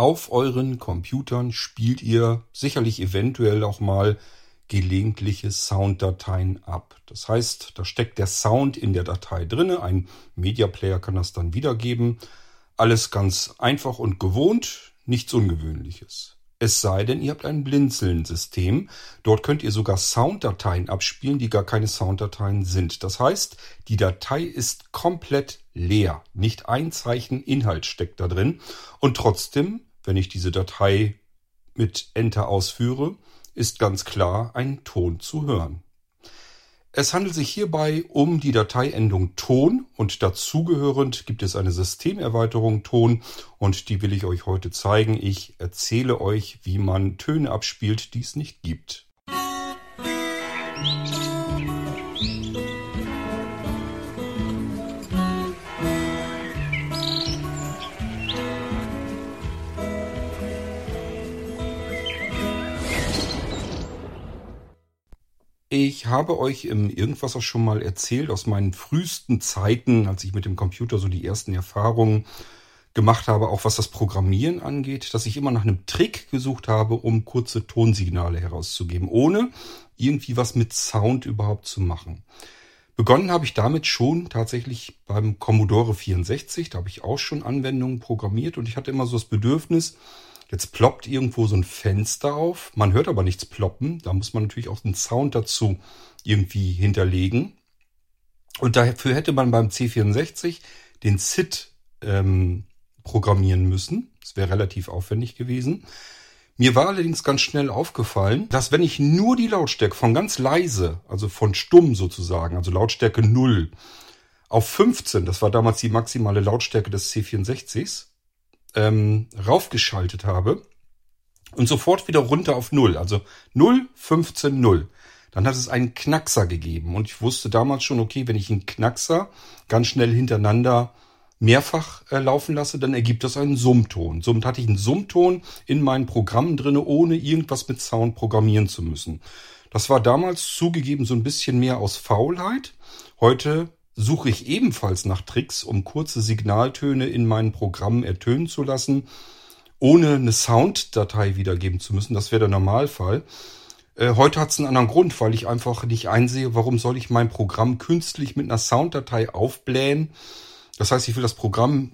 Auf euren Computern spielt ihr sicherlich eventuell auch mal gelegentliche Sounddateien ab. Das heißt, da steckt der Sound in der Datei drinne. Ein Media Player kann das dann wiedergeben. Alles ganz einfach und gewohnt, nichts Ungewöhnliches. Es sei denn, ihr habt ein Blinzeln-System. Dort könnt ihr sogar Sounddateien abspielen, die gar keine Sounddateien sind. Das heißt, die Datei ist komplett leer. Nicht ein Zeichen Inhalt steckt da drin. Und trotzdem wenn ich diese Datei mit Enter ausführe, ist ganz klar ein Ton zu hören. Es handelt sich hierbei um die Dateiendung Ton und dazugehörend gibt es eine Systemerweiterung Ton und die will ich euch heute zeigen. Ich erzähle euch, wie man Töne abspielt, die es nicht gibt. Musik habe euch im Irgendwas auch schon mal erzählt aus meinen frühesten Zeiten, als ich mit dem Computer so die ersten Erfahrungen gemacht habe, auch was das Programmieren angeht, dass ich immer nach einem Trick gesucht habe, um kurze Tonsignale herauszugeben, ohne irgendwie was mit Sound überhaupt zu machen. Begonnen habe ich damit schon tatsächlich beim Commodore 64, da habe ich auch schon Anwendungen programmiert und ich hatte immer so das Bedürfnis, Jetzt ploppt irgendwo so ein Fenster auf. Man hört aber nichts ploppen. Da muss man natürlich auch einen Sound dazu irgendwie hinterlegen. Und dafür hätte man beim C64 den SID ähm, programmieren müssen. Das wäre relativ aufwendig gewesen. Mir war allerdings ganz schnell aufgefallen, dass wenn ich nur die Lautstärke von ganz leise, also von stumm sozusagen, also Lautstärke 0, auf 15, das war damals die maximale Lautstärke des C64s, ähm, raufgeschaltet habe und sofort wieder runter auf Null. Also 0, 15, 0. Dann hat es einen Knackser gegeben. Und ich wusste damals schon, okay, wenn ich einen Knackser ganz schnell hintereinander mehrfach äh, laufen lasse, dann ergibt das einen Summton. Somit hatte ich einen Summton in meinen Programmen drinne, ohne irgendwas mit Sound programmieren zu müssen. Das war damals zugegeben so ein bisschen mehr aus Faulheit. Heute suche ich ebenfalls nach Tricks, um kurze Signaltöne in meinen Programmen ertönen zu lassen, ohne eine Sounddatei wiedergeben zu müssen. Das wäre der Normalfall. Äh, heute hat es einen anderen Grund, weil ich einfach nicht einsehe, warum soll ich mein Programm künstlich mit einer Sounddatei aufblähen. Das heißt, ich will das Programm,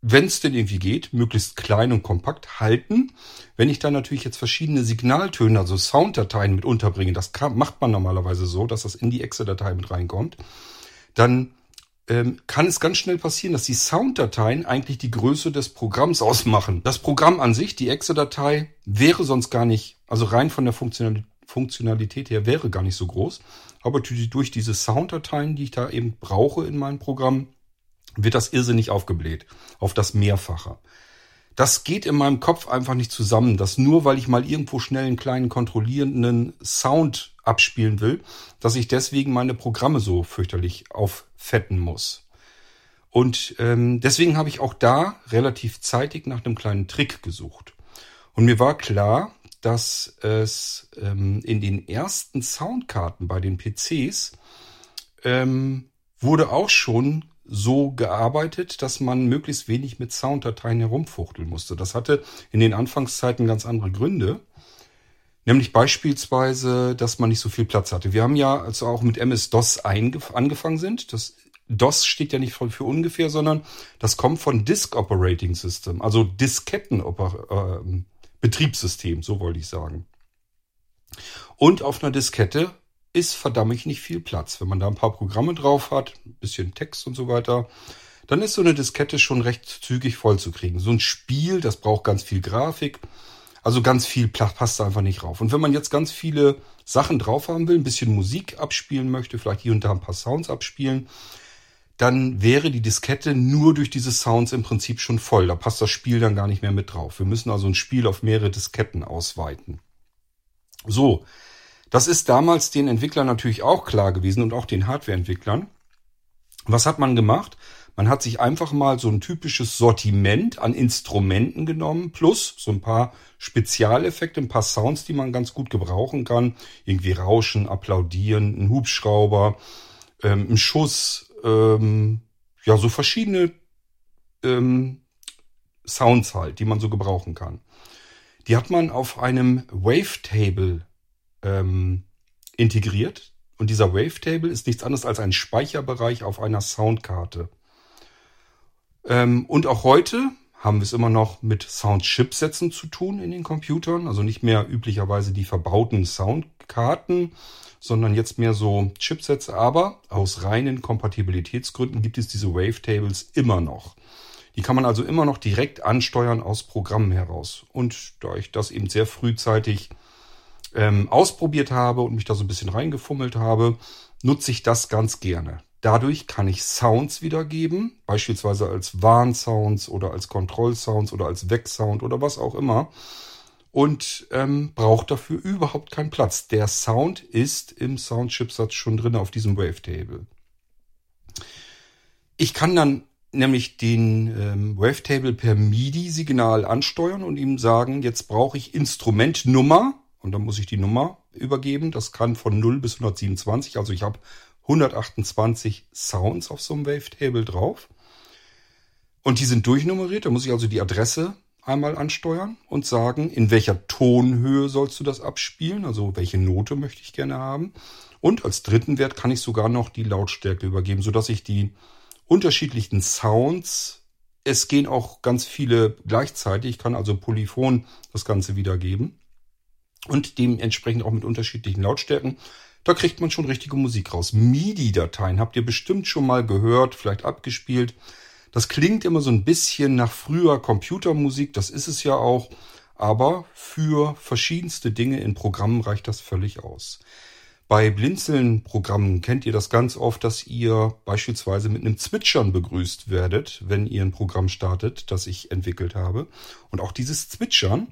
wenn es denn irgendwie geht, möglichst klein und kompakt halten. Wenn ich dann natürlich jetzt verschiedene Signaltöne, also Sounddateien mit unterbringe, das kann, macht man normalerweise so, dass das in die Exe-Datei mit reinkommt dann ähm, kann es ganz schnell passieren, dass die Sounddateien eigentlich die Größe des Programms ausmachen. Das Programm an sich, die Exe-Datei, wäre sonst gar nicht, also rein von der Funktionalität her, wäre gar nicht so groß. Aber durch diese Sounddateien, die ich da eben brauche in meinem Programm, wird das irrsinnig aufgebläht. Auf das Mehrfache. Das geht in meinem Kopf einfach nicht zusammen, dass nur weil ich mal irgendwo schnell einen kleinen kontrollierenden Sound abspielen will, dass ich deswegen meine Programme so fürchterlich auffetten muss. Und ähm, deswegen habe ich auch da relativ zeitig nach einem kleinen Trick gesucht. Und mir war klar, dass es ähm, in den ersten Soundkarten bei den PCs ähm, wurde auch schon so gearbeitet, dass man möglichst wenig mit Sounddateien herumfuchteln musste. Das hatte in den Anfangszeiten ganz andere Gründe. Nämlich beispielsweise, dass man nicht so viel Platz hatte. Wir haben ja also auch mit MS-DOS angefangen sind. Das DOS steht ja nicht für ungefähr, sondern das kommt von Disk Operating System, also Disketten äh, Betriebssystem, so wollte ich sagen. Und auf einer Diskette ist verdammt nicht viel Platz. Wenn man da ein paar Programme drauf hat, ein bisschen Text und so weiter, dann ist so eine Diskette schon recht zügig voll zu kriegen. So ein Spiel, das braucht ganz viel Grafik. Also ganz viel passt da einfach nicht drauf. Und wenn man jetzt ganz viele Sachen drauf haben will, ein bisschen Musik abspielen möchte, vielleicht hier und da ein paar Sounds abspielen, dann wäre die Diskette nur durch diese Sounds im Prinzip schon voll. Da passt das Spiel dann gar nicht mehr mit drauf. Wir müssen also ein Spiel auf mehrere Disketten ausweiten. So, das ist damals den Entwicklern natürlich auch klar gewesen und auch den Hardwareentwicklern. Was hat man gemacht? Man hat sich einfach mal so ein typisches Sortiment an Instrumenten genommen, plus so ein paar Spezialeffekte, ein paar Sounds, die man ganz gut gebrauchen kann. Irgendwie Rauschen, Applaudieren, ein Hubschrauber, ähm, ein Schuss, ähm, ja, so verschiedene ähm, Sounds halt, die man so gebrauchen kann. Die hat man auf einem Wavetable ähm, integriert. Und dieser Wavetable ist nichts anderes als ein Speicherbereich auf einer Soundkarte. Ähm, und auch heute haben wir es immer noch mit Soundchipsätzen zu tun in den Computern. Also nicht mehr üblicherweise die verbauten Soundkarten, sondern jetzt mehr so Chipsets. Aber aus reinen Kompatibilitätsgründen gibt es diese Wavetables immer noch. Die kann man also immer noch direkt ansteuern aus Programmen heraus. Und da ich das eben sehr frühzeitig ähm, ausprobiert habe und mich da so ein bisschen reingefummelt habe, nutze ich das ganz gerne. Dadurch kann ich Sounds wiedergeben, beispielsweise als Warnsounds oder als Kontrollsounds oder als Wegsound oder was auch immer. Und ähm, braucht dafür überhaupt keinen Platz. Der Sound ist im Soundchipsatz schon drin auf diesem Wavetable. Ich kann dann nämlich den ähm, Wavetable per MIDI-Signal ansteuern und ihm sagen, jetzt brauche ich Instrumentnummer und dann muss ich die Nummer übergeben. Das kann von 0 bis 127, also ich habe 128 Sounds auf so einem Wavetable drauf. Und die sind durchnummeriert. Da muss ich also die Adresse einmal ansteuern und sagen, in welcher Tonhöhe sollst du das abspielen, also welche Note möchte ich gerne haben. Und als dritten Wert kann ich sogar noch die Lautstärke übergeben, sodass ich die unterschiedlichen Sounds, es gehen auch ganz viele gleichzeitig, ich kann also polyphon das Ganze wiedergeben und dementsprechend auch mit unterschiedlichen Lautstärken da kriegt man schon richtige Musik raus. MIDI-Dateien habt ihr bestimmt schon mal gehört, vielleicht abgespielt. Das klingt immer so ein bisschen nach früher Computermusik, das ist es ja auch, aber für verschiedenste Dinge in Programmen reicht das völlig aus. Bei Blinzeln-Programmen kennt ihr das ganz oft, dass ihr beispielsweise mit einem Zwitschern begrüßt werdet, wenn ihr ein Programm startet, das ich entwickelt habe. Und auch dieses Zwitschern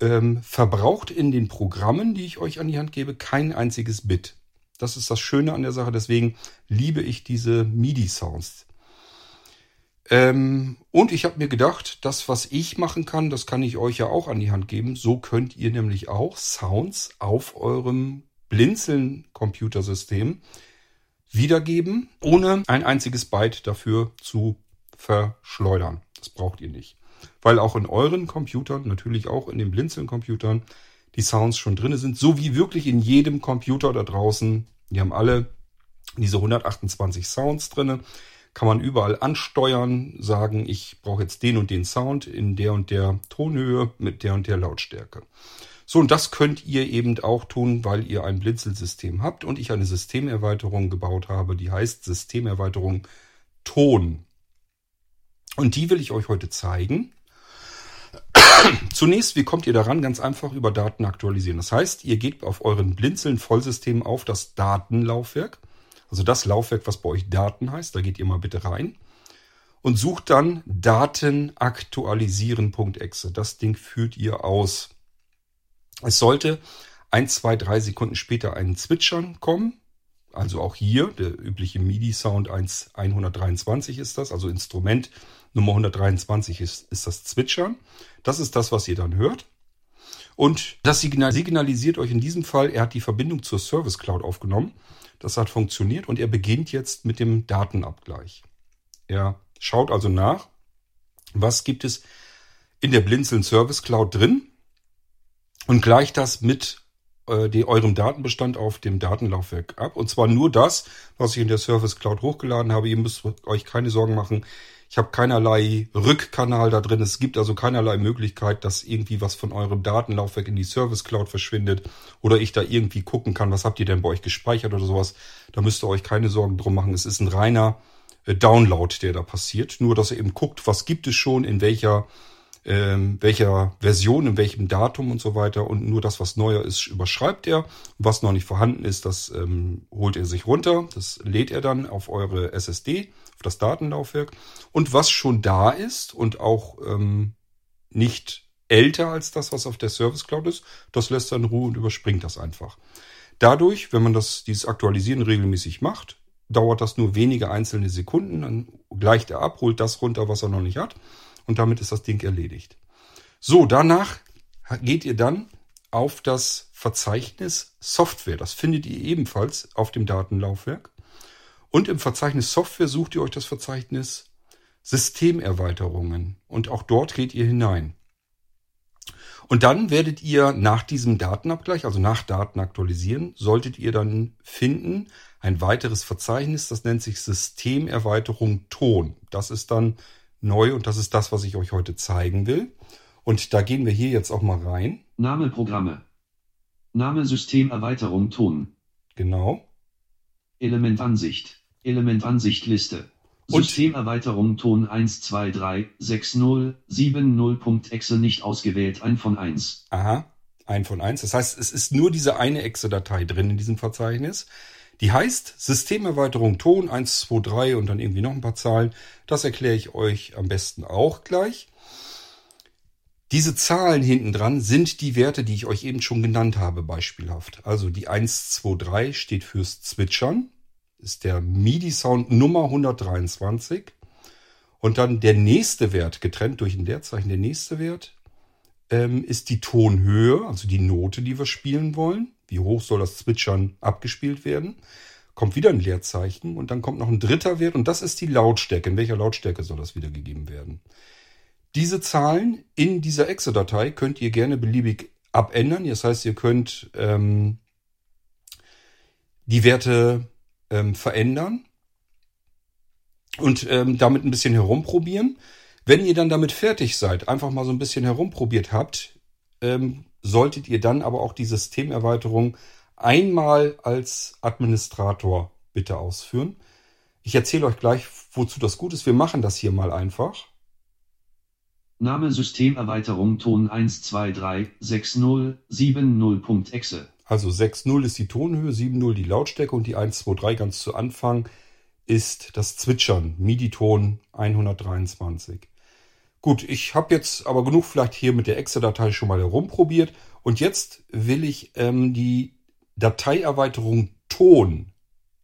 ähm, verbraucht in den Programmen, die ich euch an die Hand gebe, kein einziges Bit. Das ist das Schöne an der Sache. Deswegen liebe ich diese MIDI-Sounds. Ähm, und ich habe mir gedacht, das, was ich machen kann, das kann ich euch ja auch an die Hand geben. So könnt ihr nämlich auch Sounds auf eurem Blinzeln-Computersystem wiedergeben, ohne ein einziges Byte dafür zu verschleudern. Das braucht ihr nicht weil auch in euren Computern, natürlich auch in den Blinzeln-Computern, die Sounds schon drinne sind, so wie wirklich in jedem Computer da draußen. Die haben alle diese 128 Sounds drinne. Kann man überall ansteuern, sagen, ich brauche jetzt den und den Sound in der und der Tonhöhe mit der und der Lautstärke. So, und das könnt ihr eben auch tun, weil ihr ein Blinzelsystem habt und ich eine Systemerweiterung gebaut habe, die heißt Systemerweiterung Ton. Und die will ich euch heute zeigen. Zunächst, wie kommt ihr daran? Ganz einfach über Daten aktualisieren. Das heißt, ihr geht auf euren Blinzeln-Vollsystem auf das Datenlaufwerk. Also das Laufwerk, was bei euch Daten heißt. Da geht ihr mal bitte rein. Und sucht dann Daten aktualisieren.exe. Das Ding führt ihr aus. Es sollte ein, zwei, drei Sekunden später ein Zwitschern kommen. Also auch hier, der übliche MIDI-Sound 123 ist das, also Instrument Nummer 123 ist, ist das Zwitschern. Das ist das, was ihr dann hört. Und das signalisiert euch in diesem Fall, er hat die Verbindung zur Service Cloud aufgenommen. Das hat funktioniert und er beginnt jetzt mit dem Datenabgleich. Er schaut also nach, was gibt es in der Blinzeln Service Cloud drin und gleicht das mit äh, die, eurem Datenbestand auf dem Datenlaufwerk ab. Und zwar nur das, was ich in der Service Cloud hochgeladen habe. Ihr müsst euch keine Sorgen machen. Ich habe keinerlei Rückkanal da drin. Es gibt also keinerlei Möglichkeit, dass irgendwie was von eurem Datenlaufwerk in die Service Cloud verschwindet oder ich da irgendwie gucken kann, was habt ihr denn bei euch gespeichert oder sowas. Da müsst ihr euch keine Sorgen drum machen. Es ist ein reiner äh, Download, der da passiert. Nur, dass ihr eben guckt, was gibt es schon, in welcher ähm, welcher Version, in welchem Datum und so weiter. Und nur das, was neuer ist, überschreibt er. Was noch nicht vorhanden ist, das ähm, holt er sich runter. Das lädt er dann auf eure SSD, auf das Datenlaufwerk. Und was schon da ist und auch ähm, nicht älter als das, was auf der Service Cloud ist, das lässt er in Ruhe und überspringt das einfach. Dadurch, wenn man das, dieses Aktualisieren regelmäßig macht, dauert das nur wenige einzelne Sekunden, dann gleicht er ab, holt das runter, was er noch nicht hat und damit ist das Ding erledigt. So, danach geht ihr dann auf das Verzeichnis Software. Das findet ihr ebenfalls auf dem Datenlaufwerk. Und im Verzeichnis Software sucht ihr euch das Verzeichnis Systemerweiterungen. Und auch dort geht ihr hinein. Und dann werdet ihr nach diesem Datenabgleich, also nach Daten aktualisieren, solltet ihr dann finden ein weiteres Verzeichnis, das nennt sich Systemerweiterung Ton. Das ist dann neu und das ist das, was ich euch heute zeigen will. Und da gehen wir hier jetzt auch mal rein. Name Programme. Name Systemerweiterung Ton. Genau. Elementansicht. Elementansicht Liste. Systemerweiterung Ton 1, 2, 3, 6, 0, 7, 0.exe nicht ausgewählt, ein von 1. Aha, ein von eins. Das heißt, es ist nur diese eine Exe-Datei drin in diesem Verzeichnis. Die heißt Systemerweiterung Ton 123 und dann irgendwie noch ein paar Zahlen. Das erkläre ich euch am besten auch gleich. Diese Zahlen hinten dran sind die Werte, die ich euch eben schon genannt habe, beispielhaft. Also die 123 steht fürs Zwitschern, ist der MIDI-Sound Nummer 123. Und dann der nächste Wert, getrennt durch ein Leerzeichen, der nächste Wert ähm, ist die Tonhöhe, also die Note, die wir spielen wollen. Wie hoch soll das Zwitschern abgespielt werden? Kommt wieder ein Leerzeichen und dann kommt noch ein dritter Wert und das ist die Lautstärke. In welcher Lautstärke soll das wiedergegeben werden? Diese Zahlen in dieser Exe-Datei könnt ihr gerne beliebig abändern. Das heißt, ihr könnt ähm, die Werte ähm, verändern und ähm, damit ein bisschen herumprobieren. Wenn ihr dann damit fertig seid, einfach mal so ein bisschen herumprobiert habt, ähm, solltet ihr dann aber auch die Systemerweiterung einmal als Administrator bitte ausführen. Ich erzähle euch gleich, wozu das gut ist. Wir machen das hier mal einfach. Name Systemerweiterung Ton 1, 2, 3, 6, 0, 7, 0.exe. Also 6.0 ist die Tonhöhe, 7.0 die Lautstärke und die 123 ganz zu Anfang ist das Zwitschern, MIDI-Ton 123. Gut, ich habe jetzt aber genug vielleicht hier mit der Exe-Datei schon mal herumprobiert und jetzt will ich ähm, die Dateierweiterung Ton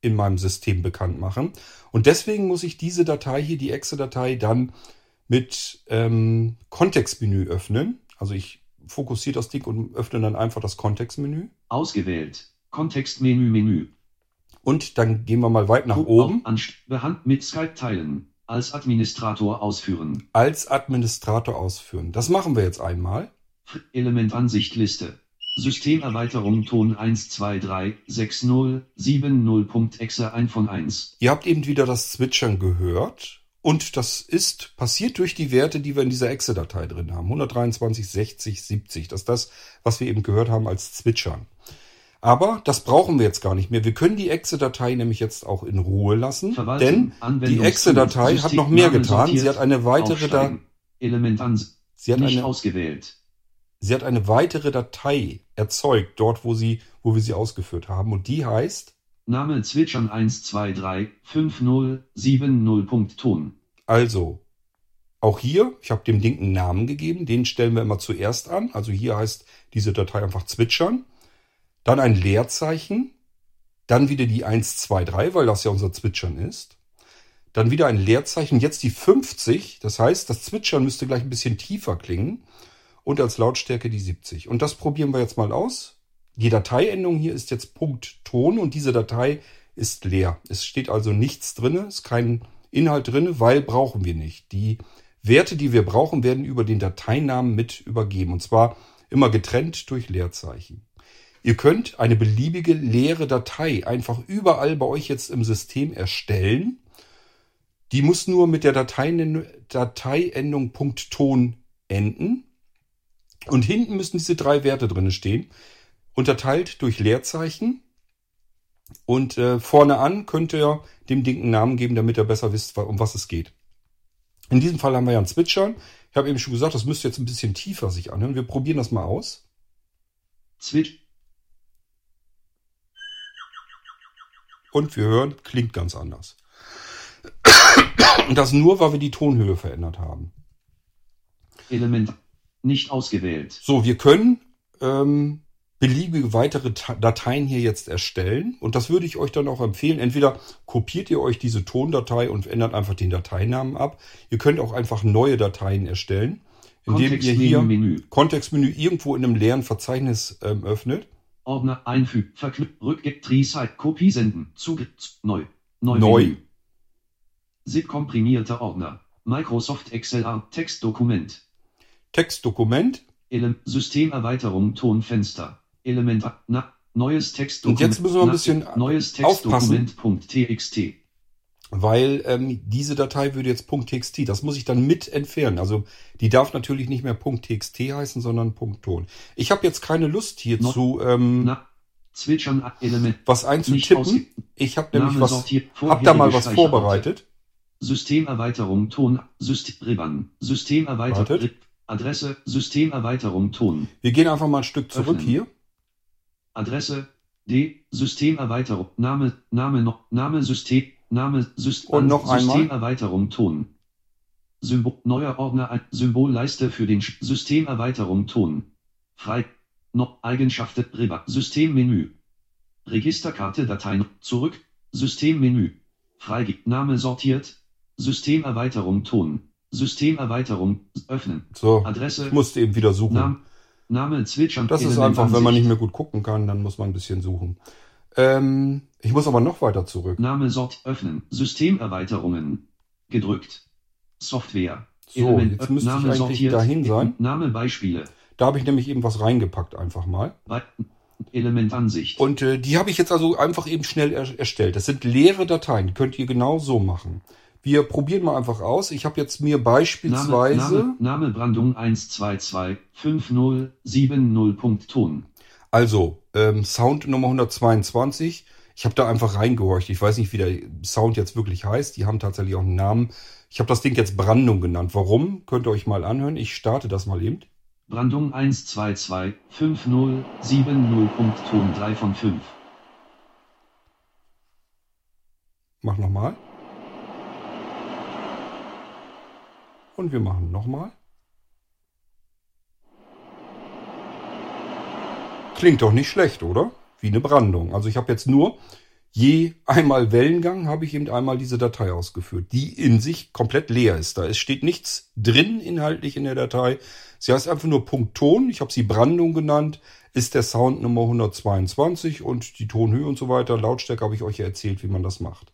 in meinem System bekannt machen und deswegen muss ich diese Datei hier, die Exe-Datei, dann mit ähm, Kontextmenü öffnen. Also ich fokussiere das Ding und öffne dann einfach das Kontextmenü. Ausgewählt. Kontextmenü Menü. Und dann gehen wir mal weit nach Guck oben. Behand mit Skype teilen. Als Administrator ausführen. Als Administrator ausführen. Das machen wir jetzt einmal. Elementansicht Liste. Systemerweiterung Ton 1, 2, 3, 6, 0, 7, 0.exe ein von 1. Ihr habt eben wieder das Zwitschern gehört. Und das ist passiert durch die Werte, die wir in dieser Exe-Datei drin haben. 123, 60, 70. Das ist das, was wir eben gehört haben als Zwitschern. Aber das brauchen wir jetzt gar nicht mehr. Wir können die Exe-Datei nämlich jetzt auch in Ruhe lassen, denn die Exe-Datei hat noch mehr getan. Sie hat eine weitere, da, Aufsteigen. Elementans. sie hat eine, ausgewählt. sie hat eine weitere Datei erzeugt, dort, wo sie, wo wir sie ausgeführt haben. Und die heißt Name Zwitschern 1, 2, 3, 5, 0, 7, 0. Punkt Ton. Also, auch hier, ich habe dem Ding einen Namen gegeben, den stellen wir immer zuerst an. Also hier heißt diese Datei einfach zwitschern. Dann ein Leerzeichen. Dann wieder die 123, weil das ja unser Zwitschern ist. Dann wieder ein Leerzeichen. Jetzt die 50. Das heißt, das Zwitschern müsste gleich ein bisschen tiefer klingen. Und als Lautstärke die 70. Und das probieren wir jetzt mal aus. Die Dateiendung hier ist jetzt Punkt Ton und diese Datei ist leer. Es steht also nichts drin, ist kein Inhalt drin, weil brauchen wir nicht. Die Werte, die wir brauchen, werden über den Dateinamen mit übergeben. Und zwar immer getrennt durch Leerzeichen. Ihr könnt eine beliebige leere Datei einfach überall bei euch jetzt im System erstellen. Die muss nur mit der Dateinend Dateiendung .ton enden. Und hinten müssen diese drei Werte drin stehen. Unterteilt durch Leerzeichen. Und äh, vorne an könnt ihr dem Ding einen Namen geben, damit ihr besser wisst, um was es geht. In diesem Fall haben wir ja ein Zwitschern. Ich habe eben schon gesagt, das müsste jetzt ein bisschen tiefer sich anhören. Wir probieren das mal aus. Zwitsch. Und wir hören, klingt ganz anders. Und das nur, weil wir die Tonhöhe verändert haben. Element. Nicht ausgewählt. So, wir können ähm, beliebige weitere Dateien hier jetzt erstellen. Und das würde ich euch dann auch empfehlen. Entweder kopiert ihr euch diese Tondatei und ändert einfach den Dateinamen ab. Ihr könnt auch einfach neue Dateien erstellen, indem ihr hier Menü. Kontextmenü irgendwo in einem leeren Verzeichnis ähm, öffnet. Ordner einfügen. Verknüpfen. Rückgib. Tree-Site. Kopie senden. Zugriff. Neu. Neu. Neu. SIP komprimierte Ordner. Microsoft Excel A Textdokument. Textdokument. Ele Systemerweiterung Tonfenster. Element na, neues Textdokument. Und jetzt müssen wir ein na- bisschen neues aufpassen. Textdokument.txt. weil ähm, diese Datei würde jetzt .txt, das muss ich dann mit entfernen. Also die darf natürlich nicht mehr .txt heißen, sondern .ton. Ich habe jetzt keine Lust hierzu, ähm, Na, Zwitschern Element. was einzutippen. Ich habe nämlich Name was, sortiert. hab da mal was vorbereitet. Systemerweiterung Ton. System. Systemerweiterung. Adresse. Systemerweiterung Ton. Wir gehen einfach mal ein Stück zurück Öffnen. hier. Adresse. D. Systemerweiterung. Name. Name noch. Name System. Name System. Und noch einmal. Systemerweiterung Ton. Symbol. Neuer Ordner. ein- Symbolleiste für den Systemerweiterung Ton. Frei. Noch Eigenschaften. Ribbon. Systemmenü. Registerkarte Dateien. Zurück. Systemmenü. Freige. Name sortiert. Systemerweiterung Ton. Systemerweiterung. Öffnen. So, Adresse. ich musste eben wieder suchen. Name, Name zwitschern. Das ist einfach, wenn man nicht mehr gut gucken kann, dann muss man ein bisschen suchen. Ähm, ich muss aber noch weiter zurück. Name Sort öffnen. Systemerweiterungen. Gedrückt. Software. So, jetzt müsste ich eigentlich dahin sein. Name Beispiele. Da habe ich nämlich eben was reingepackt einfach mal. Wei- Element Ansicht. Und äh, die habe ich jetzt also einfach eben schnell er erstellt. Das sind leere Dateien, die könnt ihr genau so machen. Wir probieren mal einfach aus. Ich habe jetzt mir Name, beispielsweise, Name, Name Brandung 1225070.ton. also ähm, Sound Nummer 122. Ich habe da einfach reingehorcht. Ich weiß nicht, wie der Sound jetzt wirklich heißt. Die haben tatsächlich auch einen Namen. Ich habe das Ding jetzt Brandung genannt. Warum? Könnt ihr euch mal anhören. Ich starte das mal eben. Brandung 1225070.ton 3 von 5. Mach nochmal. Und wir machen nochmal. Klingt doch nicht schlecht, oder? Wie eine Brandung. Also ich habe jetzt nur je einmal Wellengang habe ich eben einmal diese Datei ausgeführt, die in sich komplett leer ist. Da ist, steht nichts drin inhaltlich in der Datei. Sie heißt einfach nur Punkt Ton. Ich habe sie Brandung genannt. Ist der Sound Nummer 122 und die Tonhöhe und so weiter. Lautstärke habe ich euch ja erzählt, wie man das macht.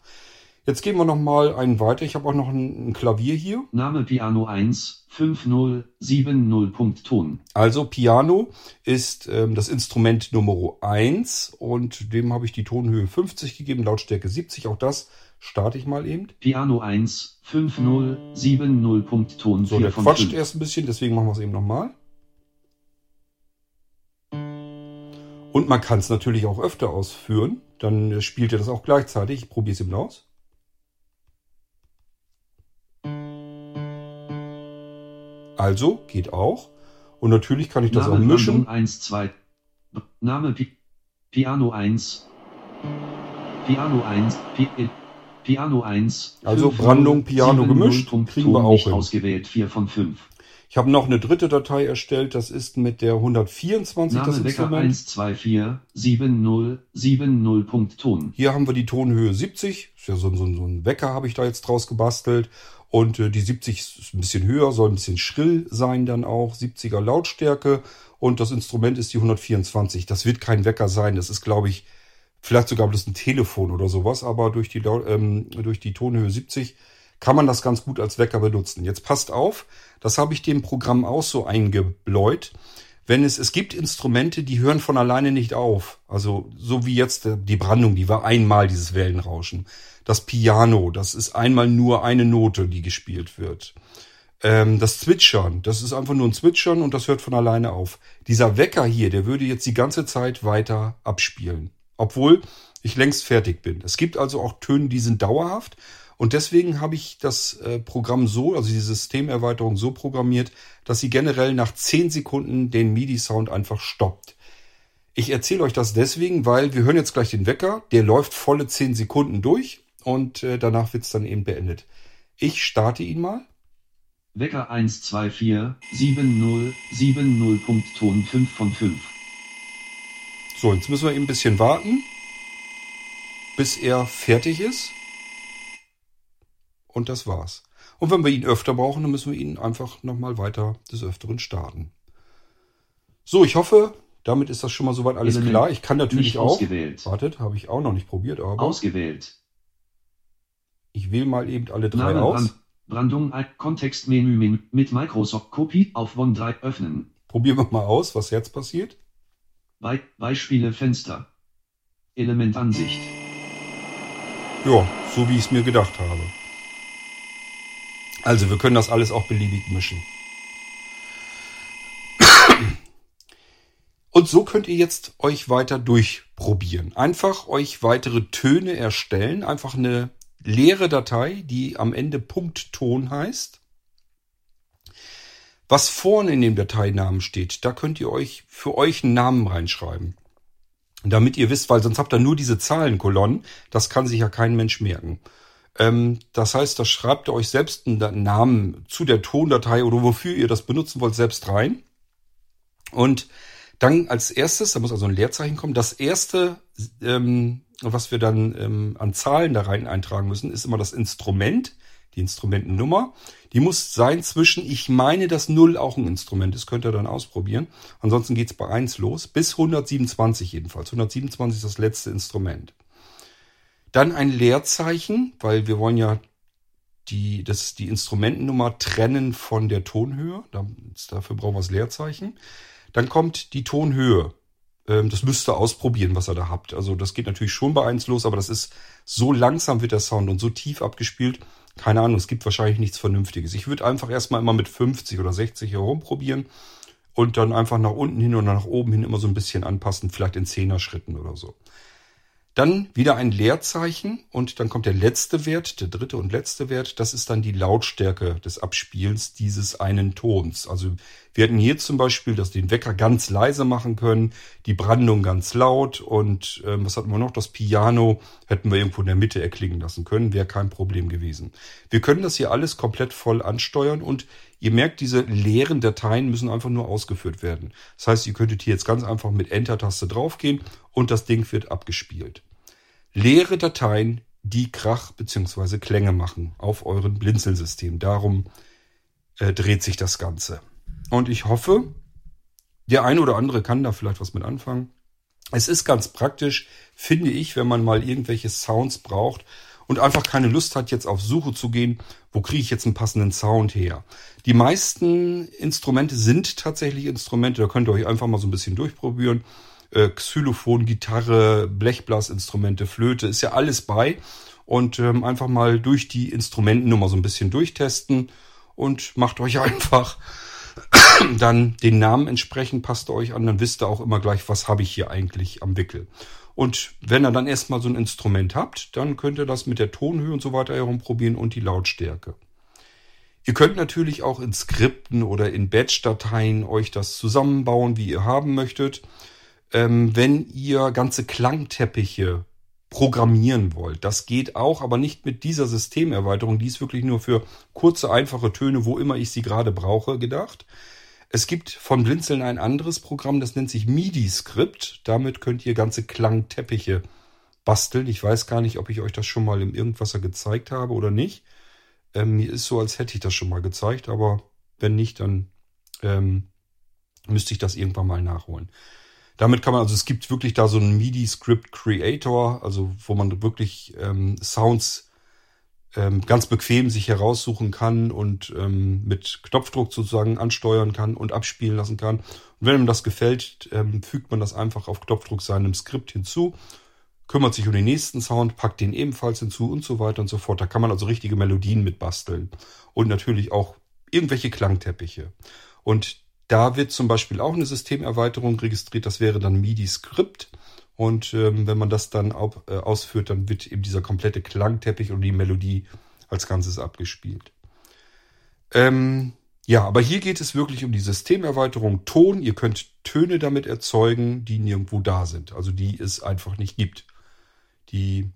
Jetzt gehen wir noch mal einen weiter. Ich habe auch noch ein, ein Klavier hier. Name Piano 15070.ton. Also Piano ist ähm, das Instrument Nummer 1 und dem habe ich die Tonhöhe 50 gegeben, Lautstärke 70. Auch das starte ich mal eben. Piano 15070.ton So, 4 der von quatscht 5. erst ein bisschen, deswegen machen wir es eben nochmal. Und man kann es natürlich auch öfter ausführen. Dann äh, spielt er das auch gleichzeitig. Ich probiere es eben aus. Also, geht auch. Und natürlich kann ich das auch Name mischen. Brandung 1, 2. Name Pi Piano 1. Piano 1. Pi äh, Piano 1. Also 5070.ton Brandung, Piano gemischt, kriegen wir auch hin. ausgewählt 4 von 5. Ich habe noch eine dritte Datei erstellt. Das ist mit der 124 das Name Wecker Instrument. 12470.ton. Hier haben wir die Tonhöhe 70. Ist ja so, so, so ein Wecker habe ich da jetzt draus gebastelt. Und äh, die 70 ist ein bisschen höher, soll ein bisschen schrill sein dann auch. 70er Lautstärke. Und das Instrument ist die 124. Das wird kein Wecker sein. Das ist, glaube ich, vielleicht sogar bloß ein Telefon oder sowas. Aber durch die, ähm, durch die Tonhöhe 70 kann man das ganz gut als Wecker benutzen. Jetzt passt auf, das habe ich dem Programm auch so eingebläut. Wenn es, es gibt Instrumente, die hören von alleine nicht auf. Also, so wie jetzt äh, die Brandung, die war einmal dieses Wellenrauschen. Das Piano, das ist einmal nur eine Note, die gespielt wird. Ähm, das Zwitschern, das ist einfach nur ein Zwitschern und das hört von alleine auf. Dieser Wecker hier, der würde jetzt die ganze Zeit weiter abspielen. Obwohl ich längst fertig bin. Es gibt also auch Töne, die sind dauerhaft. Und deswegen habe ich das äh, Programm so, also die Systemerweiterung so programmiert, dass sie generell nach 10 Sekunden den MIDI-Sound einfach stoppt. Ich erzähle euch das deswegen, weil wir hören jetzt gleich den Wecker, der läuft volle 10 Sekunden durch und äh, danach wird's dann eben beendet. Ich starte ihn mal. Wecker 1247070.ton 5 von 5. So, jetzt müssen wir eben ein bisschen warten, bis er fertig ist. Und das war's. Und wenn wir ihn öfter brauchen, dann müssen wir ihn einfach nochmal weiter des Öfteren starten. So, ich hoffe, damit ist das schon mal soweit alles Element klar. Ich kann natürlich auch. ausgewählt. Wartet, habe ich auch noch nicht probiert, aber Ausgewählt. ich wähle mal eben alle drei Name, aus. Brand, Brandung ein Kontextmenü Menü mit Microsoft Kopie auf OneDrive öffnen. Probieren wir mal aus, was jetzt passiert. Be Beispiele Fenster. Elementansicht. Ja, so wie ich es mir gedacht habe. Also wir können das alles auch beliebig mischen. Und so könnt ihr jetzt euch weiter durchprobieren. Einfach euch weitere Töne erstellen. Einfach eine leere Datei, die am Ende Punktton heißt. Was vorne in dem Dateinamen steht, da könnt ihr euch für euch einen Namen reinschreiben. Damit ihr wisst, weil sonst habt ihr nur diese Zahlenkolonnen. Das kann sich ja kein Mensch merken. Ähm, das heißt, da schreibt ihr euch selbst einen Namen zu der Tondatei oder wofür ihr das benutzen wollt, selbst rein. Und dann als erstes, da muss also ein Leerzeichen kommen, das erste, ähm, was wir dann ähm, an Zahlen da rein eintragen müssen, ist immer das Instrument, die Instrumentennummer. Die muss sein zwischen, ich meine, dass 0 auch ein Instrument ist, könnt ihr dann ausprobieren. Ansonsten geht's bei 1 los, bis 127 jedenfalls. 127 ist das letzte Instrument. Dann ein Leerzeichen, weil wir wollen ja die, das, die Instrumentennummer trennen von der Tonhöhe. Dafür brauchen wir das Leerzeichen. Dann kommt die Tonhöhe. Ähm, das müsst ihr ausprobieren, was ihr da habt. Also das geht natürlich schon bei eins los, aber das ist so langsam wird der Sound und so tief abgespielt. Keine Ahnung, es gibt wahrscheinlich nichts Vernünftiges. Ich würde einfach erstmal immer mit 50 oder 60 herumprobieren und dann einfach nach unten hin oder nach oben hin immer so ein bisschen anpassen, vielleicht in Zehner-Schritten oder so. Dann wieder ein Leerzeichen und dann kommt der letzte Wert, der dritte und letzte Wert. Das ist dann die Lautstärke des Abspielens dieses einen Tons. Also wir hätten hier zum Beispiel, dass den Wecker ganz leise machen können, die Brandung ganz laut und ähm, was hatten wir noch? Das Piano hätten wir irgendwo in der Mitte erklingen lassen können, wäre kein Problem gewesen. Wir können das hier alles komplett voll ansteuern und ihr merkt, diese leeren Dateien müssen einfach nur ausgeführt werden. Das heißt, ihr könntet hier jetzt ganz einfach mit Enter-Taste draufgehen und das Ding wird abgespielt leere Dateien, die Krach bzw. Klänge machen auf euren Blinzelsystem. Darum äh, dreht sich das Ganze. Und ich hoffe, der eine oder andere kann da vielleicht was mit anfangen. Es ist ganz praktisch, finde ich, wenn man mal irgendwelche Sounds braucht und einfach keine Lust hat, jetzt auf Suche zu gehen, wo kriege ich jetzt einen passenden Sound her. Die meisten Instrumente sind tatsächlich Instrumente, da könnt ihr euch einfach mal so ein bisschen durchprobieren äh, Xylophon, Gitarre, Blechblasinstrumente, Flöte, ist ja alles bei. Und ähm, einfach mal durch die Instrumentennummer so ein bisschen durchtesten und macht euch einfach dann den Namen entsprechend, passt euch an, dann wisst ihr auch immer gleich, was habe ich hier eigentlich am Wickel. Und wenn ihr dann erstmal so ein Instrument habt, dann könnt ihr das mit der Tonhöhe und so weiter herumprobieren und die Lautstärke. Ihr könnt natürlich auch in Skripten oder in Batch-Dateien euch das zusammenbauen, wie ihr haben möchtet ähm, wenn ihr ganze Klangteppiche programmieren wollt. Das geht auch, aber nicht mit dieser Systemerweiterung. Die ist wirklich nur für kurze, einfache Töne, wo immer ich sie gerade brauche, gedacht. Es gibt von Blinzeln ein anderes Programm, das nennt sich MIDI-Script. Damit könnt ihr ganze Klangteppiche basteln. Ich weiß gar nicht, ob ich euch das schon mal im Irgendwasser gezeigt habe oder nicht. Ähm, mir ist so, als hätte ich das schon mal gezeigt, aber wenn nicht, dann ähm, müsste ich das irgendwann mal nachholen. Damit kann man, also es gibt wirklich da so einen MIDI-Script Creator, also wo man wirklich ähm, Sounds ähm, ganz bequem sich heraussuchen kann und ähm, mit Knopfdruck sozusagen ansteuern kann und abspielen lassen kann. Und wenn ihm das gefällt, ähm, fügt man das einfach auf Knopfdruck seinem Skript hinzu, kümmert sich um den nächsten Sound, packt den ebenfalls hinzu und so weiter und so fort. Da kann man also richtige Melodien mit basteln und natürlich auch irgendwelche Klangteppiche. Und da wird zum Beispiel auch eine Systemerweiterung registriert. Das wäre dann MIDI-Script. Und ähm, wenn man das dann auch, äh, ausführt, dann wird eben dieser komplette Klangteppich und die Melodie als Ganzes abgespielt. Ähm, ja, aber hier geht es wirklich um die Systemerweiterung Ton. Ihr könnt Töne damit erzeugen, die nirgendwo da sind. Also die es einfach nicht gibt. Die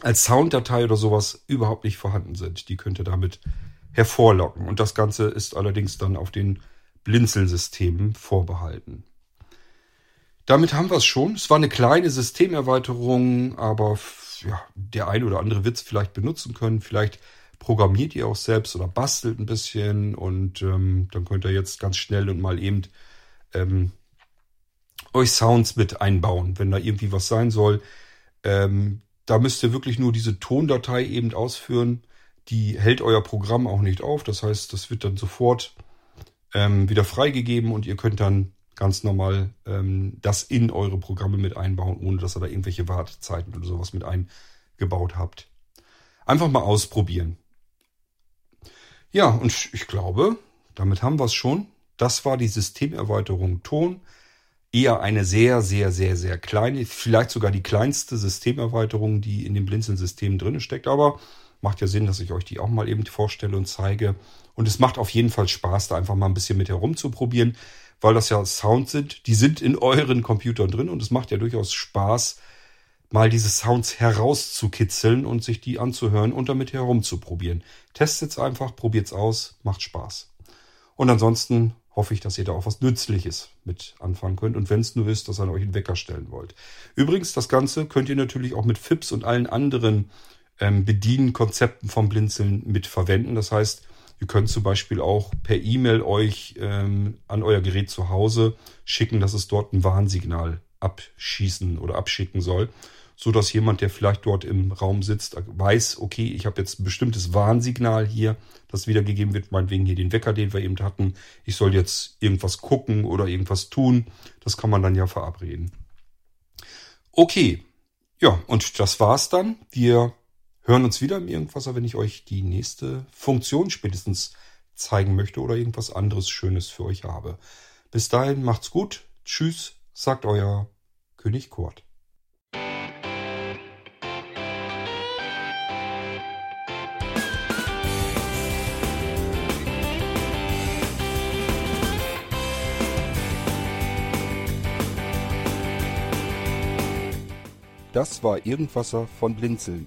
als Sounddatei oder sowas überhaupt nicht vorhanden sind. Die könnt ihr damit hervorlocken. Und das Ganze ist allerdings dann auf den Blinzelsystemen vorbehalten. Damit haben wir es schon. Es war eine kleine Systemerweiterung, aber ja, der eine oder andere wird es vielleicht benutzen können. Vielleicht programmiert ihr auch selbst oder bastelt ein bisschen und ähm, dann könnt ihr jetzt ganz schnell und mal eben ähm, euch Sounds mit einbauen, wenn da irgendwie was sein soll. Ähm, da müsst ihr wirklich nur diese Tondatei eben ausführen Die hält euer Programm auch nicht auf. Das heißt, das wird dann sofort ähm, wieder freigegeben und ihr könnt dann ganz normal ähm, das in eure Programme mit einbauen, ohne dass ihr da irgendwelche Wartezeiten oder sowas mit eingebaut habt. Einfach mal ausprobieren. Ja, und ich glaube, damit haben wir es schon. Das war die Systemerweiterung Ton. Eher eine sehr, sehr, sehr, sehr kleine, vielleicht sogar die kleinste Systemerweiterung, die in dem Blinzeln-System drin steckt. Aber macht ja Sinn, dass ich euch die auch mal eben vorstelle und zeige. Und es macht auf jeden Fall Spaß, da einfach mal ein bisschen mit herumzuprobieren weil das ja Sounds sind, die sind in euren Computern drin und es macht ja durchaus Spaß, mal diese Sounds herauszukitzeln und sich die anzuhören und damit herumzuprobieren. Testet's einfach, probiert's aus, macht Spaß. Und ansonsten hoffe ich, dass ihr da auch was Nützliches mit anfangen könnt. Und wenn es nur ist, dass ihr euch einen Wecker stellen wollt. Übrigens, das Ganze könnt ihr natürlich auch mit FIPS und allen anderen ähm, Bedienkonzepten vom Blinzeln mit verwenden. Das heißt, Ihr könnt zum Beispiel auch per E-Mail euch ähm, an euer Gerät zu Hause schicken, dass es dort ein Warnsignal abschießen oder abschicken soll, so dass jemand, der vielleicht dort im Raum sitzt, weiß, okay, ich habe jetzt ein bestimmtes Warnsignal hier, das wiedergegeben wird, meinetwegen hier den Wecker, den wir eben hatten. Ich soll jetzt irgendwas gucken oder irgendwas tun. Das kann man dann ja verabreden. Okay, ja, und das war's dann. Wir hören uns wieder im Irgendwasser, wenn ich euch die nächste Funktion spätestens zeigen möchte oder irgendwas anderes Schönes für euch habe. Bis dahin macht's gut. Tschüss, sagt euer König Kurt. Das war Irgendwasser von Blinzeln.